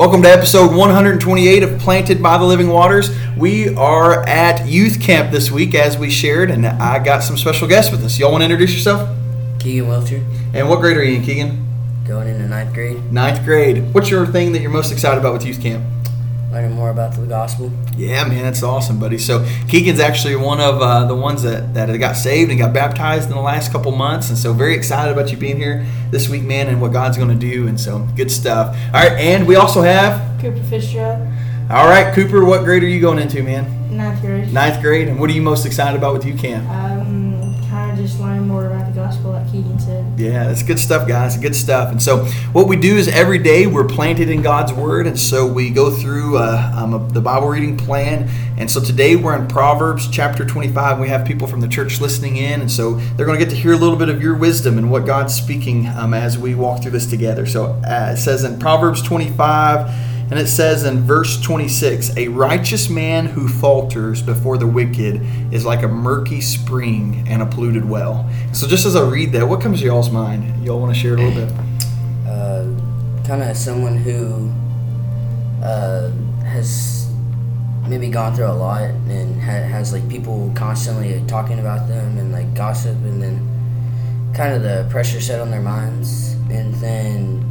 Welcome to episode 128 of Planted by the Living Waters. We are at youth camp this week, as we shared, and I got some special guests with us. Y'all want to introduce yourself? Keegan Welcher, And what grade are you in, Keegan? going into ninth grade, Ninth grade. What's your thing that you're most excited about with youth camp? Learning more about the gospel. Yeah, man, that's awesome, buddy. So Keegan's actually one of uh, the ones that, that got saved and got baptized in the last couple months, and so very excited about you being here this week, man, and what God's going to do, and so good stuff. All right, and we also have, Cooper Fitzgerald, all right, Cooper, what grade are you going into, man? ninth grade. Ninth grade, and what are you most excited about with youth camp? Um, kind of just learn more about the gospel, like Keegan said. Yeah, that's good stuff, guys. Good stuff. And so, what we do is every day we're planted in God's Word, and so we go through uh, um, the Bible reading plan. And so today we're in Proverbs chapter 25. We have people from the church listening in, and so they're going to get to hear a little bit of your wisdom and what God's speaking um, as we walk through this together. So uh, it says in Proverbs 25. And it says in verse 26 A righteous man who falters before the wicked is like a murky spring and a polluted well. So, just as I read that, what comes to y'all's mind? Y'all want to share a little bit? Uh, kind of someone who uh, has maybe gone through a lot and ha- has like people constantly talking about them and like gossip, and then kind of the pressure set on their minds, and then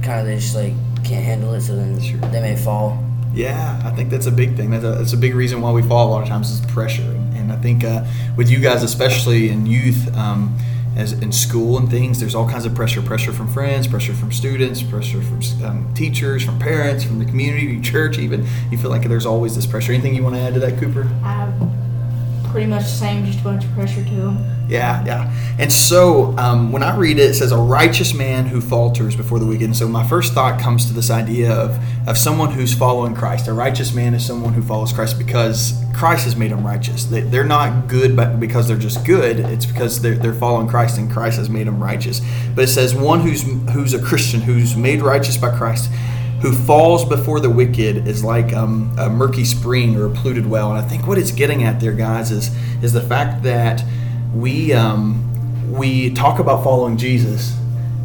kind of they just like can't handle it, so then Sure. they may fall. Yeah, I think that's a big thing. That's a, that's a big reason why we fall a lot of times is pressure. And, and I think uh, with you guys, especially in youth, um, as in school and things, there's all kinds of pressure. Pressure from friends, pressure from students, pressure from um, teachers, from parents, from the community, church. Even you feel like there's always this pressure. Anything you want to add to that, Cooper? I have pretty much the same, just a bunch of pressure to them. Yeah, yeah. And so um, when I read it, it says, a righteous man who falters before the wicked. And so my first thought comes to this idea of, of someone who's following Christ. A righteous man is someone who follows Christ because Christ has made them righteous. They, they're not good but because they're just good. It's because they're, they're following Christ and Christ has made them righteous. But it says, one who's, who's a Christian, who's made righteous by Christ, who falls before the wicked is like um, a murky spring or a polluted well. And I think what it's getting at there, guys, is is the fact that we um, we talk about following Jesus,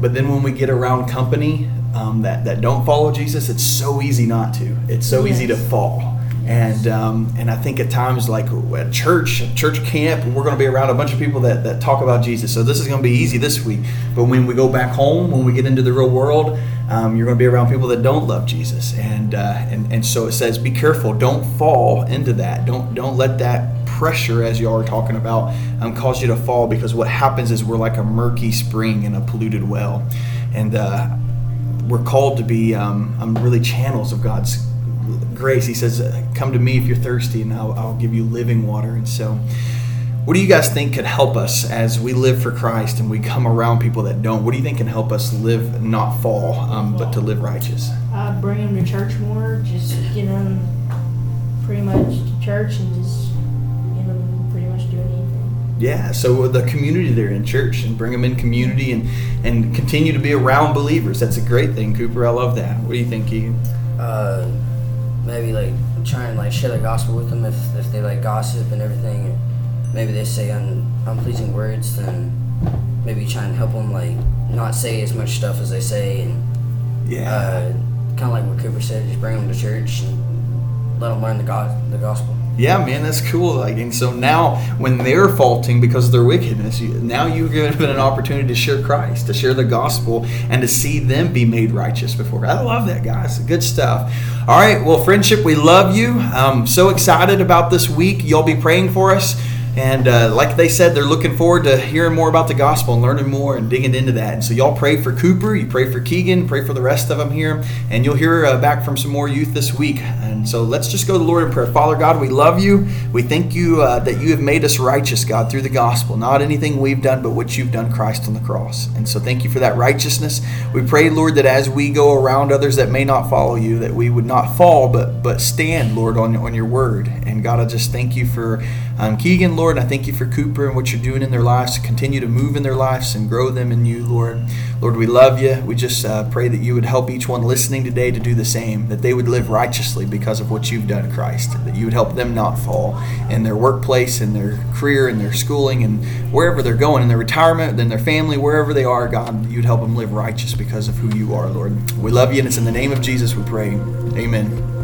but then when we get around company um, that that don't follow Jesus, it's so easy not to. It's so easy to fall. And um, and I think at times like at church, at church camp, we're going to be around a bunch of people that, that talk about Jesus. So this is going to be easy this week. But when we go back home, when we get into the real world, um, you're going to be around people that don't love Jesus. And uh, and and so it says, be careful, don't fall into that. Don't don't let that pressure, as you all are talking about, um, cause you to fall. Because what happens is we're like a murky spring in a polluted well, and uh, we're called to be um, um, really channels of God's grace. He says, "Come to me if you're thirsty, and I'll, I'll give you living water." And so, what do you guys think could help us as we live for Christ and we come around people that don't? What do you think can help us live, not fall, um, but to live righteous? I bring them to church more, just get them pretty much to church and just get them pretty much doing anything. Yeah, so the community there in church and bring them in community and and continue to be around believers. That's a great thing, Cooper. I love that. What do you think, Keegan? Uh, maybe like try and like share the gospel with them if, if they like gossip and everything. Maybe they say un, unpleasing words, then maybe try and help them like not say as much stuff as they say, and Yeah. uh, kind of like what Cooper said, just bring them to church and let them learn the God the gospel. Yeah, man, that's cool. Like, and so now when they're faulting because of their wickedness, you, now you're given an opportunity to share Christ, to share the gospel, and to see them be made righteous before. I love that, guys. Good stuff. All right, well, friendship, we love you. I'm so excited about this week. Y'all be praying for us. And uh, like they said, they're looking forward to hearing more about the gospel and learning more and digging into that. And so y'all pray for Cooper, you pray for Keegan, pray for the rest of them here, and you'll hear uh, back from some more youth this week. And so let's just go to the Lord in prayer. Father God, we love you. We thank you uh, that you have made us righteous, God, through the gospel. Not anything we've done, but what you've done, Christ on the cross. And so thank you for that righteousness. We pray, Lord, that as we go around others that may not follow you, that we would not fall, but but stand, Lord, on, on your word And God, I just thank you for um, Keegan, Lord. I thank you for Cooper and what you're doing in their lives. Continue to move in their lives and grow them in you, Lord. Lord, we love you. We just uh, pray that you would help each one listening today to do the same, that they would live righteously because of what you've done, Christ, that you would help them not fall in their workplace, in their career, in their schooling, and wherever they're going, in their retirement, in their family, wherever they are, God, you'd help them live righteous because of who you are, Lord. We love you, and it's in the name of Jesus we pray. Amen.